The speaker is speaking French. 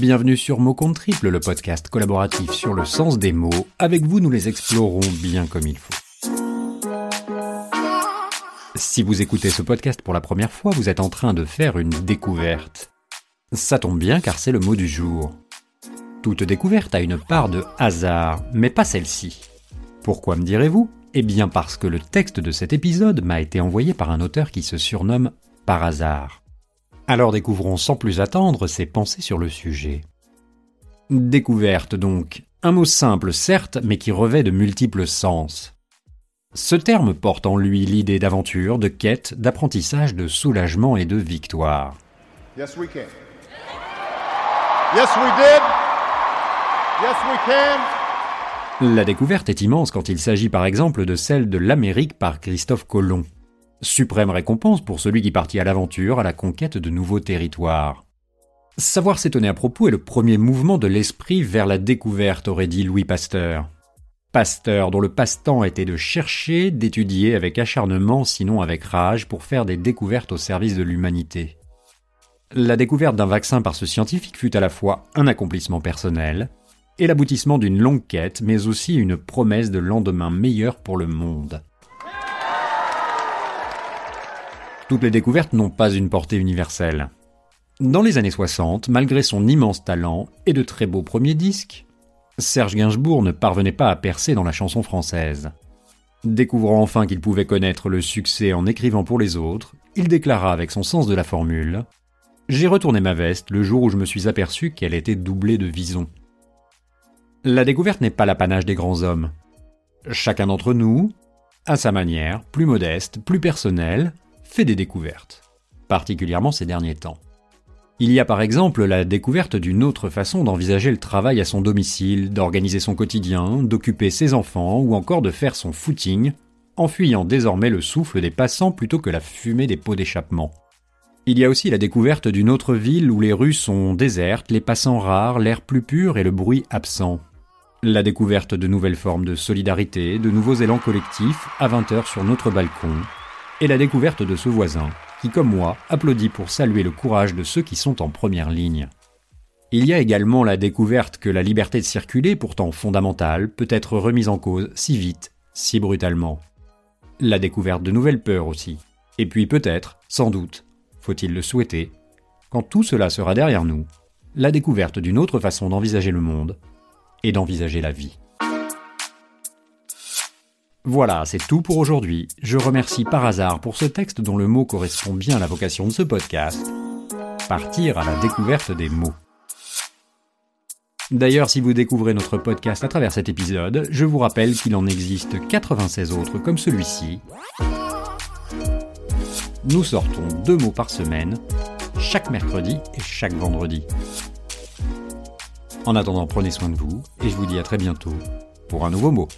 Bienvenue sur Mots Compte Triple, le podcast collaboratif sur le sens des mots. Avec vous, nous les explorons bien comme il faut. Si vous écoutez ce podcast pour la première fois, vous êtes en train de faire une découverte. Ça tombe bien car c'est le mot du jour. Toute découverte a une part de hasard, mais pas celle-ci. Pourquoi me direz-vous? Eh bien parce que le texte de cet épisode m'a été envoyé par un auteur qui se surnomme Par hasard. Alors découvrons sans plus attendre ses pensées sur le sujet. Découverte donc, un mot simple certes, mais qui revêt de multiples sens. Ce terme porte en lui l'idée d'aventure, de quête, d'apprentissage, de soulagement et de victoire. Yes, we can. Yes, we did. Yes, we can. La découverte est immense quand il s'agit par exemple de celle de l'Amérique par Christophe Colomb. Suprême récompense pour celui qui partit à l'aventure, à la conquête de nouveaux territoires. Savoir s'étonner à propos est le premier mouvement de l'esprit vers la découverte, aurait dit Louis Pasteur. Pasteur, dont le passe-temps était de chercher, d'étudier avec acharnement, sinon avec rage, pour faire des découvertes au service de l'humanité. La découverte d'un vaccin par ce scientifique fut à la fois un accomplissement personnel et l'aboutissement d'une longue quête, mais aussi une promesse de lendemain meilleur pour le monde. Toutes les découvertes n'ont pas une portée universelle. Dans les années 60, malgré son immense talent et de très beaux premiers disques, Serge Gainsbourg ne parvenait pas à percer dans la chanson française. Découvrant enfin qu'il pouvait connaître le succès en écrivant pour les autres, il déclara avec son sens de la formule J'ai retourné ma veste le jour où je me suis aperçu qu'elle était doublée de visons. La découverte n'est pas l'apanage des grands hommes. Chacun d'entre nous, à sa manière, plus modeste, plus personnelle, fait des découvertes, particulièrement ces derniers temps. Il y a par exemple la découverte d'une autre façon d'envisager le travail à son domicile, d'organiser son quotidien, d'occuper ses enfants ou encore de faire son footing, en fuyant désormais le souffle des passants plutôt que la fumée des pots d'échappement. Il y a aussi la découverte d'une autre ville où les rues sont désertes, les passants rares, l'air plus pur et le bruit absent. La découverte de nouvelles formes de solidarité, de nouveaux élans collectifs à 20 heures sur notre balcon, et la découverte de ce voisin, qui comme moi applaudit pour saluer le courage de ceux qui sont en première ligne. Il y a également la découverte que la liberté de circuler, pourtant fondamentale, peut être remise en cause si vite, si brutalement. La découverte de nouvelles peurs aussi. Et puis peut-être, sans doute, faut-il le souhaiter, quand tout cela sera derrière nous, la découverte d'une autre façon d'envisager le monde et d'envisager la vie. Voilà, c'est tout pour aujourd'hui. Je remercie par hasard pour ce texte dont le mot correspond bien à la vocation de ce podcast. Partir à la découverte des mots. D'ailleurs, si vous découvrez notre podcast à travers cet épisode, je vous rappelle qu'il en existe 96 autres comme celui-ci. Nous sortons deux mots par semaine, chaque mercredi et chaque vendredi. En attendant, prenez soin de vous et je vous dis à très bientôt pour un nouveau mot.